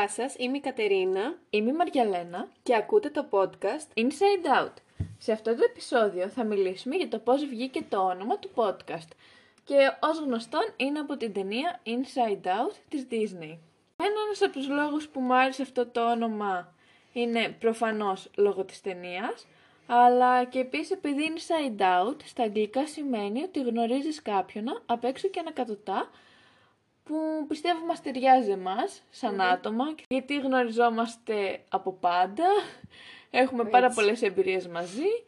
Γεια σας, είμαι η Κατερίνα Είμαι η Μαριαλένα και ακούτε το podcast Inside Out. Σε αυτό το επεισόδιο θα μιλήσουμε για το πώς βγήκε το όνομα του podcast και ως γνωστόν είναι από την ταινία Inside Out της Disney. Ένας από τους λόγους που μου άρεσε αυτό το όνομα είναι προφανώς λόγω της ταινίας, αλλά και επίσης επειδή Inside Out στα αγγλικά σημαίνει ότι γνωρίζεις κάποιον απ' έξω και ανακατοτά που πιστεύω μας ταιριάζει εμάς σαν άτομα, γιατί γνωριζόμαστε από πάντα, έχουμε πάρα Έτσι. πολλές εμπειρίες μαζί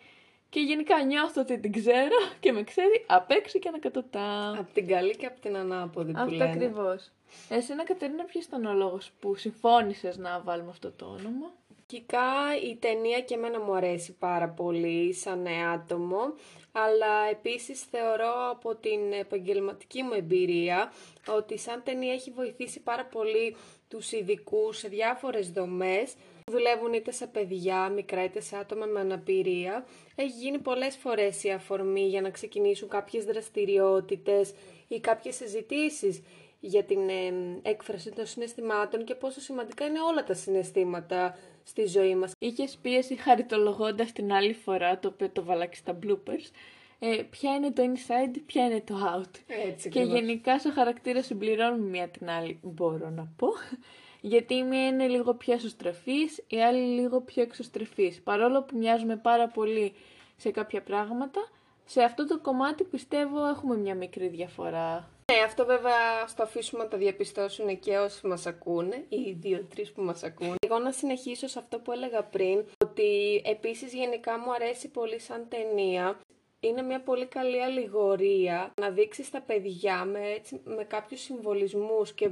και γενικά νιώθω ότι την ξέρω και με ξέρει απ' έξω και ανακατοτά. Από την καλή και από την ανάποδη που Αυτό λένε. ακριβώς. Εσένα Κατερίνα ποιος ήταν ο λόγος που συμφώνησες να βάλουμε αυτό το όνομα; Αρχικά η ταινία και εμένα μου αρέσει πάρα πολύ σαν άτομο, αλλά επίσης θεωρώ από την επαγγελματική μου εμπειρία ότι σαν ταινία έχει βοηθήσει πάρα πολύ τους ειδικού σε διάφορες δομές που δουλεύουν είτε σε παιδιά, μικρά είτε σε άτομα με αναπηρία. Έχει γίνει πολλές φορές η αφορμή για να ξεκινήσουν κάποιες δραστηριότητες ή κάποιες συζητήσεις για την ε, έκφραση των συναισθημάτων και πόσο σημαντικά είναι όλα τα συναισθήματα στη ζωή μας. Είχες πίεση χαριτολογώντας την άλλη φορά, το οποίο το βάλα και στα bloopers, ε, ποια είναι το inside, ποια είναι το out. Έτσι και ακριβώς. γενικά στο χαρακτήρα συμπληρώνουν μία την άλλη, μπορώ να πω. Γιατί η μία είναι λίγο πιο εσωστρεφής, η άλλη λίγο πιο εξωστρεφής. Παρόλο που μοιάζουμε πάρα πολύ σε κάποια πράγματα, σε αυτό το κομμάτι πιστεύω έχουμε μια μικρή διαφορά. Ναι, αυτό βέβαια στο αφήσουμε να το διαπιστώσουν και όσοι μας ακούνε, οι δύο-τρεις που μας ακούνε. Εγώ να συνεχίσω σε αυτό που έλεγα πριν, ότι επίσης γενικά μου αρέσει πολύ σαν ταινία. Είναι μια πολύ καλή αλληγορία να δείξεις στα παιδιά με, έτσι, με κάποιους συμβολισμούς και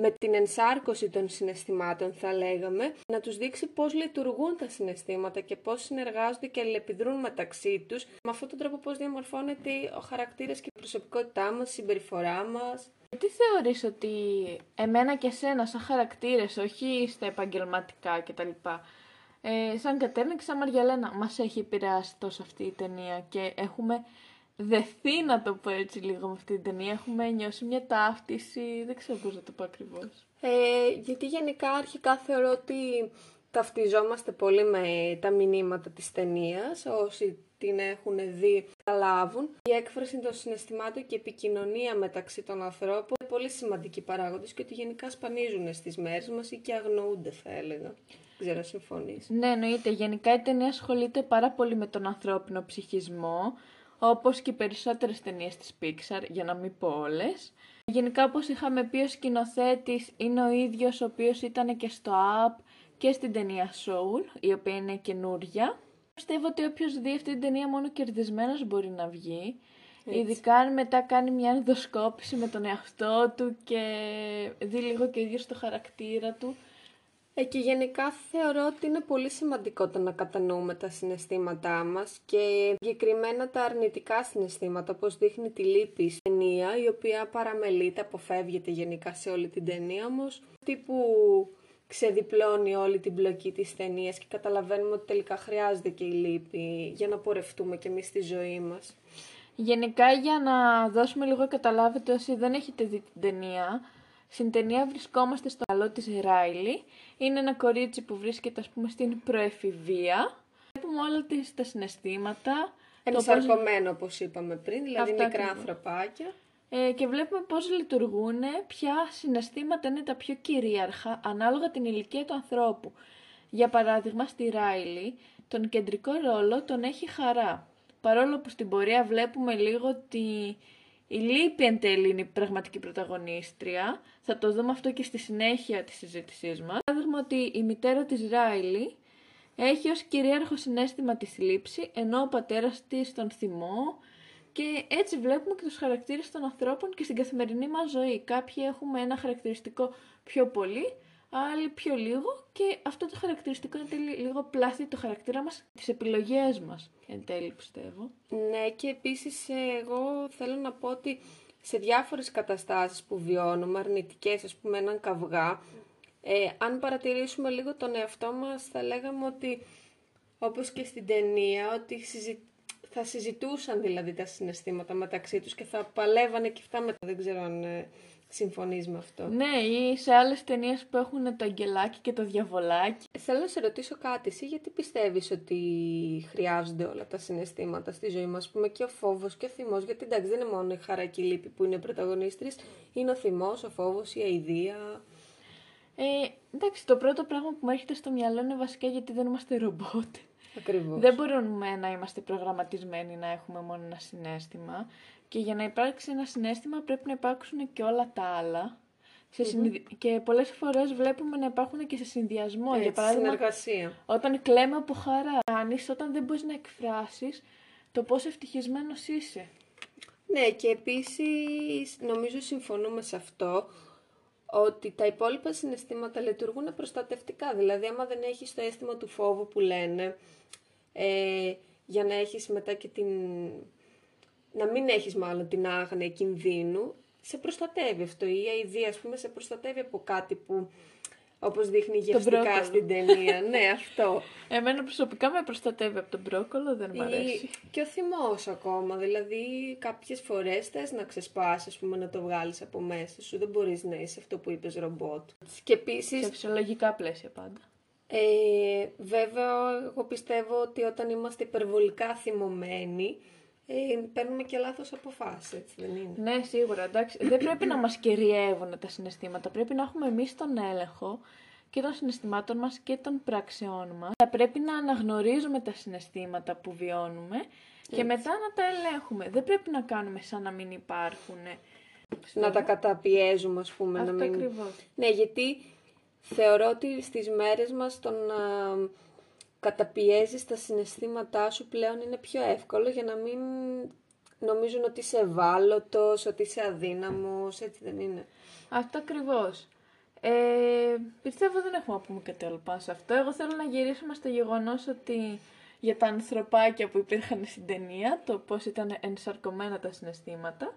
με την ενσάρκωση των συναισθημάτων θα λέγαμε, να τους δείξει πώς λειτουργούν τα συναισθήματα και πώς συνεργάζονται και αλληλεπιδρούν μεταξύ τους. Με αυτόν τον τρόπο πώς διαμορφώνεται ο χαρακτήρας και η προσωπικότητά μας, η συμπεριφορά μας. Τι θεωρείς ότι εμένα και εσένα σαν χαρακτήρες, όχι στα επαγγελματικά κτλ. Ε, σαν Κατέρνα και σαν Μαριαλένα, μας έχει επηρεάσει τόσο αυτή η ταινία και έχουμε δεθεί να το πω έτσι λίγο με αυτή την ταινία. Έχουμε νιώσει μια ταύτιση, δεν ξέρω πώς να το πω ακριβώς. Ε, γιατί γενικά αρχικά θεωρώ ότι ταυτιζόμαστε πολύ με τα μηνύματα της ταινίας. όσοι την έχουν δει καταλάβουν. Η έκφραση των συναισθημάτων και η επικοινωνία μεταξύ των ανθρώπων είναι πολύ σημαντικοί παράγοντες και ότι γενικά σπανίζουν στις μέρες μας ή και αγνοούνται θα έλεγα. Δεν ξέρω, συμφωνείς. Ναι, εννοείται. Γενικά η ταινία ασχολείται πάρα πολύ με τον ανθρώπινο ψυχισμό, όπως και οι περισσότερες ταινίες της Pixar, για να μην πω όλες. Γενικά, όπως είχαμε πει, ο σκηνοθέτης είναι ο ίδιος ο οποίος ήταν και στο Up και στην ταινία Soul, η οποία είναι καινούρια. Πιστεύω ότι όποιος δει αυτή την ταινία μόνο κερδισμένος μπορεί να βγει. Ειδικά αν μετά κάνει μια ενδοσκόπηση με τον εαυτό του και δει λίγο και ο ίδιος το χαρακτήρα του. Ε, και γενικά θεωρώ ότι είναι πολύ σημαντικό το να κατανοούμε τα συναισθήματά μας και συγκεκριμένα τα αρνητικά συναισθήματα, όπως δείχνει τη λύπη στην ταινία, η οποία παραμελείται, αποφεύγεται γενικά σε όλη την ταινία, όμως αυτή που ξεδιπλώνει όλη την πλοκή της ταινίας και καταλαβαίνουμε ότι τελικά χρειάζεται και η λύπη για να πορευτούμε και εμείς στη ζωή μας. Γενικά για να δώσουμε λίγο καταλάβετε όσοι δεν έχετε δει την ταινία, στην ταινία βρισκόμαστε στο καλό της Ράιλι. Είναι ένα κορίτσι που βρίσκεται ας πούμε στην προεφηβεία. Βλέπουμε όλα τις τα συναισθήματα. το πώς- Ενσαρκωμένο, όπως είπαμε πριν, δηλαδή Αυτά μικρά ακριβώς. ανθρωπάκια. ε, και βλέπουμε πώς λειτουργούν, ποια συναισθήματα είναι τα πιο κυρίαρχα ανάλογα την ηλικία του ανθρώπου. Για παράδειγμα, στη Ράιλι, τον κεντρικό ρόλο τον έχει χαρά. Παρόλο που στην πορεία βλέπουμε λίγο ότι η λύπη εν τέλει είναι η πραγματική πρωταγωνίστρια. Θα το δούμε αυτό και στη συνέχεια της συζήτησής μας. Παράδειγμα ότι η μητέρα της Ράιλι έχει ως κυρίαρχο συνέστημα τη θλίψη, ενώ ο πατέρας της τον θυμό και έτσι βλέπουμε και τους χαρακτήρες των ανθρώπων και στην καθημερινή μας ζωή. Κάποιοι έχουμε ένα χαρακτηριστικό πιο πολύ, άλλοι πιο λίγο και αυτό το χαρακτηριστικό εν τέλει λίγο πλάθει το χαρακτήρα μας, τις επιλογές μας εν τέλει πιστεύω. Ναι και επίσης ε, εγώ θέλω να πω ότι σε διάφορες καταστάσεις που βιώνουμε, αρνητικές ας πούμε έναν καυγά, ε, αν παρατηρήσουμε λίγο τον εαυτό μας θα λέγαμε ότι όπως και στην ταινία ότι συζη... θα συζητούσαν δηλαδή τα συναισθήματα μεταξύ τους και θα παλεύανε και αυτά μετά. Δεν ξέρω αν ε, συμφωνείς με αυτό; Ναι, ή σε άλλες ταινίες που έχουν το αγγελάκι και το διαβολάκι. Θέλω να σε ρωτήσω κάτι, εσύ γιατί πιστεύεις ότι χρειάζονται όλα τα συναισθήματα στη ζωή μας, πούμε και ο φόβος και ο θυμός, γιατί εντάξει δεν είναι μόνο η χαρά και η λύπη που είναι πρωταγωνίστρες, είναι ο θυμός, ο φόβος, η αηδία. Ε, εντάξει, το πρώτο πράγμα που μου έρχεται στο μυαλό είναι βασικά γιατί δεν είμαστε ρομπότ. Ακριβώς. Δεν μπορούμε να είμαστε προγραμματισμένοι να έχουμε μόνο ένα συνέστημα. Και για να υπάρξει ένα συνέστημα πρέπει να υπάρξουν και όλα τα άλλα. Σε συνδυ- Και πολλές φορές βλέπουμε να υπάρχουν και σε συνδυασμό. για Έτσι, παράδειγμα, συνεργασία. όταν κλαίμε από χαρά, κάνεις όταν δεν μπορείς να εκφράσεις το πόσο ευτυχισμένος είσαι. Ναι, και επίσης νομίζω συμφωνούμε σε αυτό ότι τα υπόλοιπα συναισθήματα λειτουργούν προστατευτικά. Δηλαδή, άμα δεν έχεις το αίσθημα του φόβου που λένε, ε, για να έχεις μετά και την... να μην έχεις μάλλον την άγνοια κινδύνου, σε προστατεύει αυτό. Η αηδία, ας πούμε, σε προστατεύει από κάτι που, όπως δείχνει γευστικά μπρόκολο. στην ταινία. ναι, αυτό. Εμένα προσωπικά με προστατεύει από τον μπρόκολο, δεν μου αρέσει. Ή- Και ο θυμός ακόμα, δηλαδή κάποιες φορές θες να ξεσπάσεις, ας πούμε, να το βγάλεις από μέσα σου, δεν μπορείς να είσαι αυτό που είπες ρομπότ. Και επίσης, Σε φυσιολογικά πλαίσια πάντα. ε, βέβαια, εγώ πιστεύω ότι όταν είμαστε υπερβολικά θυμωμένοι, ε, παίρνουμε και λάθος αποφάσεις, έτσι δεν είναι; Ναι, σίγουρα, εντάξει. Δεν πρέπει να μας κυριεύουν τα συναισθήματα. Πρέπει να έχουμε εμείς τον έλεγχο και των συναισθημάτων μας και των πράξεών μας. Θα πρέπει να αναγνωρίζουμε τα συναισθήματα που βιώνουμε και μετά να τα ελέγχουμε. Δεν πρέπει να κάνουμε σαν να μην υπάρχουν. Να τα καταπιέζουμε, ας πούμε. Αυτό να μην... ακριβώς. Ναι, γιατί θεωρώ ότι στις μέρες μας το να καταπιέζεις τα συναισθήματά σου πλέον είναι πιο εύκολο για να μην νομίζουν ότι είσαι ευάλωτος, ότι είσαι αδύναμος, έτσι δεν είναι. Αυτό ακριβώς. Ε, πιστεύω δεν έχουμε να πούμε κάτι άλλο πάνω σε αυτό. Εγώ θέλω να γυρίσουμε στο γεγονός ότι για τα ανθρωπάκια που υπήρχαν στην ταινία, το πώς ήταν ενσαρκωμένα τα συναισθήματα.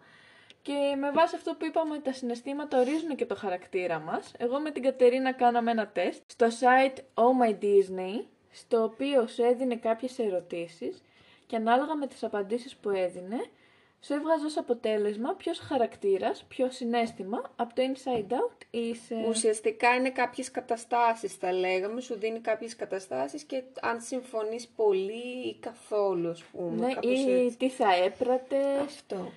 Και με βάση αυτό που είπαμε, τα συναισθήματα ορίζουν και το χαρακτήρα μας. Εγώ με την Κατερίνα κάναμε ένα τεστ στο site Oh My Disney, στο οποίο σου έδινε κάποιες ερωτήσεις και ανάλογα με τις απαντήσεις που έδινε, σου έβγαζε ως αποτέλεσμα ποιος χαρακτήρας, ποιο συνέστημα από το Inside Out είσαι. Ουσιαστικά είναι κάποιες καταστάσεις θα λέγαμε, σου δίνει κάποιες καταστάσεις και αν συμφωνείς πολύ ή καθόλου ας πούμε. Ναι, κάπως ή έτσι. τι θα έπρατες. Αυτό.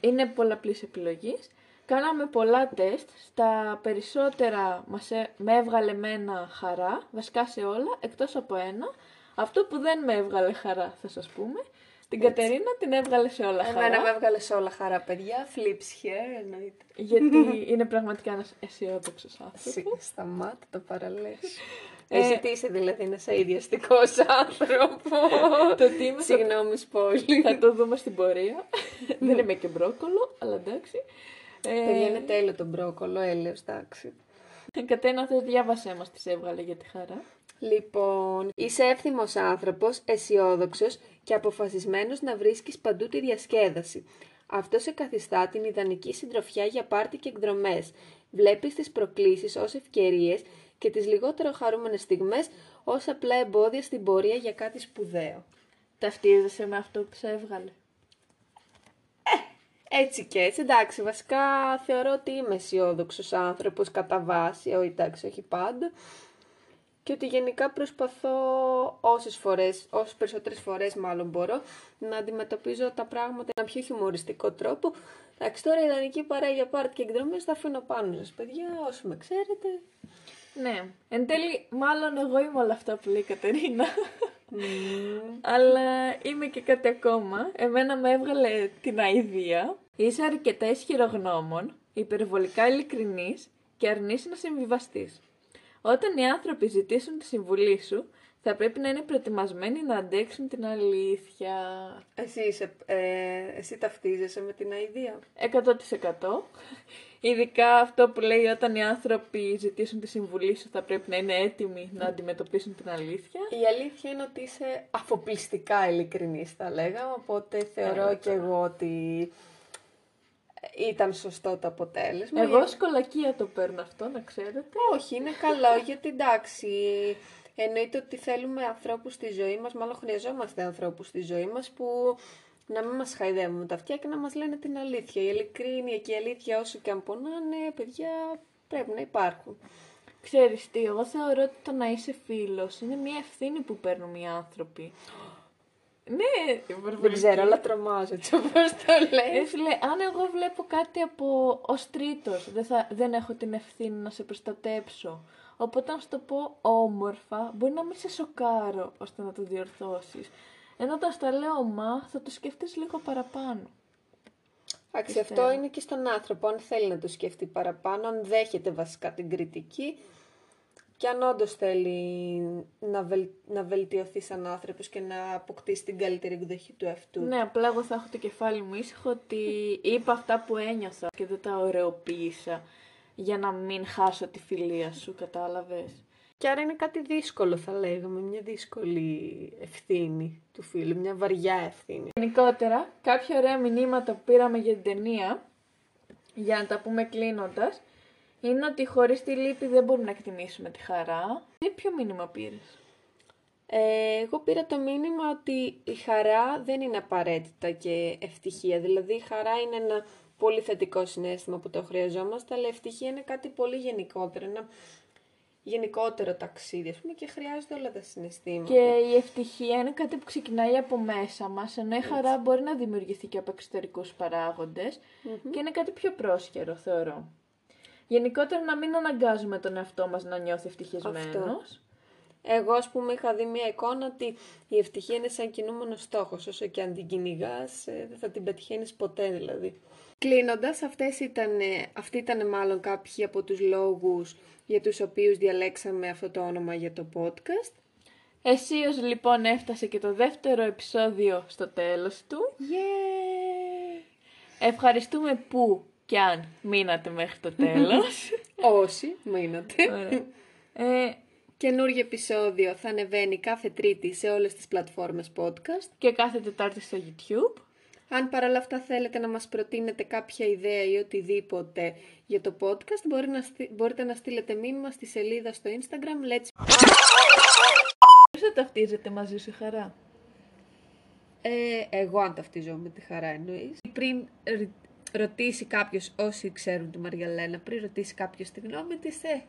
Είναι πολλαπλής επιλογής. Κάναμε πολλά τεστ, στα περισσότερα μας έ- με έβγαλε μένα χαρά, βασικά σε όλα, εκτός από ένα. Αυτό που δεν με έβγαλε χαρά, θα σας πούμε. Την Κατερίνα την έβγαλε σε όλα χαρά. Εμένα με έβγαλε σε όλα χαρά παιδιά, flips here εννοείται. Γιατί είναι πραγματικά ένας αισιόδοξος άνθρωπος. Σι- Σταμάτα το παραλές. Ε, Εσύ τι είσαι δηλαδή, ένα αειδιαστικός άνθρωπος. Το τι είμαι θα, Συγγνώμη σπόλη. θα το δούμε στην πορεία. δεν είμαι και μπρόκολο, αλλά εντάξει. Ε, Παιδιά είναι τέλειο το μπρόκολο, έλεος, εντάξει. Κατένα, θες διάβασέ μας τις σε έβγαλε για τη χαρά. Λοιπόν, είσαι εύθυμος άνθρωπος, αισιόδοξος και αποφασισμένος να βρίσκεις παντού τη διασκέδαση. Αυτό σε καθιστά την ιδανική συντροφιά για πάρτι και εκδρομές. Βλέπεις τις προκλήσεις ως ευκαιρίες και τις λιγότερο χαρούμενες στιγμές ως απλά εμπόδια στην πορεία για κάτι σπουδαίο. Ταυτίζεσαι με αυτό που σε έβγαλε. Έτσι και έτσι, εντάξει, βασικά θεωρώ ότι είμαι αισιόδοξος άνθρωπος κατά βάση, όχι εντάξει, όχι πάντα. Και ότι γενικά προσπαθώ όσες φορές, όσες περισσότερες φορές μάλλον μπορώ, να αντιμετωπίζω τα πράγματα με ένα πιο χιουμοριστικό τρόπο. Εντάξει, τώρα η ιδανική παρέα για πάρτι και εκδρομές θα αφήνω πάνω σας, παιδιά, όσο με ξέρετε. Ναι. Εν τέλει, μάλλον εγώ είμαι όλα αυτά που λέει η Κατερίνα. Αλλά είμαι και κάτι ακόμα. Εμένα με έβγαλε την αηδία. Είσαι αρκετά ισχυρογνώμων, υπερβολικά ειλικρινής και αρνείσαι να συμβιβαστείς. Όταν οι άνθρωποι ζητήσουν τη συμβουλή σου, θα πρέπει να είναι προετοιμασμένοι να αντέξουν την αλήθεια. Εσύ, είσαι, ε, εσύ ταυτίζεσαι με την αηδία. 100%. Ειδικά αυτό που λέει όταν οι άνθρωποι ζητήσουν τη συμβουλή σου θα πρέπει να είναι έτοιμοι να αντιμετωπίσουν την αλήθεια. Η αλήθεια είναι ότι είσαι αφοπλιστικά ειλικρινής, θα λέγαμε, οπότε θεωρώ και εγώ ότι ήταν σωστό το αποτέλεσμα. Εγώ σκολακία το παίρνω αυτό, να ξέρετε. Όχι, είναι καλό, γιατί εντάξει, εννοείται ότι θέλουμε ανθρώπους στη ζωή μας, μάλλον χρειαζόμαστε ανθρώπους στη ζωή μας που να μην μας χαϊδεύουν τα αυτιά και να μας λένε την αλήθεια. Η ειλικρίνεια και η αλήθεια όσο και αν πονάνε, παιδιά, πρέπει να υπάρχουν. Ξέρεις τι, εγώ θεωρώ ότι το να είσαι φίλος είναι μια ευθύνη που παίρνουν οι άνθρωποι. Ναι, Δεν ξέρω, αλλά τρομάζω έτσι όπως το Ε, λες. φίλε, αν εγώ βλέπω κάτι από ως τρίτος, δεν, θα, δεν έχω την ευθύνη να σε προστατέψω. Οπότε να σου το πω όμορφα, μπορεί να μην σε σοκάρω ώστε να το διορθώσεις. Ενώ όταν στα λέω μα, θα το σκεφτείς λίγο παραπάνω. Εντάξει, Πιστεύω. αυτό είναι και στον άνθρωπο. Αν θέλει να το σκεφτεί παραπάνω, αν δέχεται βασικά την κριτική και αν όντως θέλει να, βελ, να βελτιωθεί σαν άνθρωπος και να αποκτήσει την καλύτερη εκδοχή του εαυτού. Ναι, απλά εγώ θα έχω το κεφάλι μου ήσυχο ότι είπα αυτά που ένιωθα και δεν τα ωρεοποίησα για να μην χάσω τη φιλία σου, κατάλαβες. Και άρα είναι κάτι δύσκολο, θα λέγαμε. Μια δύσκολη ευθύνη του φίλου, μια βαριά ευθύνη. Γενικότερα, κάποια ωραία μηνύματα που πήραμε για την ταινία, για να τα πούμε κλείνοντας, είναι ότι χωρίς τη λύπη δεν μπορούμε να εκτιμήσουμε τη χαρά. Τι ποιο μήνυμα πήρες; Ε, εγώ πήρα το μήνυμα ότι η χαρά δεν είναι απαραίτητα και ευτυχία. Δηλαδή η χαρά είναι ένα πολύ θετικό συνέστημα που το χρειαζόμαστε, αλλά η ευτυχία είναι κάτι πολύ γενικότερο, ένα γενικότερο ταξίδι, ας πούμε, και χρειάζονται όλα τα συναισθήματα. Και η ευτυχία είναι κάτι που ξεκινάει από μέσα μας, ενώ η χαρά μπορεί να δημιουργηθεί και από εξωτερικούς παράγοντες και είναι κάτι πιο πρόσχερο, θεωρώ. Γενικότερα να μην αναγκάζουμε τον εαυτό μας να νιώθει ευτυχισμένος. Εγώ, ας πούμε, είχα δει μια εικόνα ότι η ευτυχία είναι σαν κινούμενος στόχος. Όσο και αν την κυνηγάς, δεν θα την πετυχαίνεις ποτέ δηλαδή. Κλείνοντας, αυτές ήταν, αυτοί ήταν μάλλον κάποιοι από τους λόγους για τους οποίους διαλέξαμε αυτό το όνομα για το podcast. Εσείως λοιπόν έφτασε και το δεύτερο επεισόδιο στο τέλος του. Yeah! Ευχαριστούμε που και αν μείνατε μέχρι το τέλος. Όσοι μείνατε. Ωραία. Ε, Καινούργιο επεισόδιο θα ανεβαίνει κάθε Τρίτη σε όλες τις πλατφόρμες podcast. και κάθε Τετάρτη στο YouTube. Αν παρόλα αυτά θέλετε να μας προτείνετε κάποια ιδέα ή οτιδήποτε για το podcast, μπορεί να στει- μπορείτε να στείλετε μήνυμα στη σελίδα στο Instagram Let's... Πώς θα ταυτίζεται μαζί σου η χαρά; Ε, εγώ αν ταυτιζόμαι με τη χαρά εννοείς. Πριν ρ- ρωτήσει κάποιος, όσοι ξέρουν τη Μαριαλένα, πριν ρωτήσει κάποιος τη γνώμη της, ε,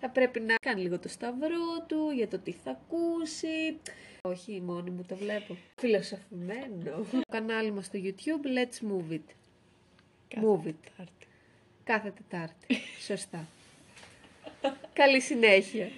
θα πρέπει να κάνει λίγο το σταυρό του για το τι θα ακούσει. Όχι, μόνη μου το βλέπω. Φιλοσοφημένο. Το κανάλι μας στο YouTube, Let's Move It. Move it. Κάθε Τετάρτη. Σωστά. Καλή συνέχεια.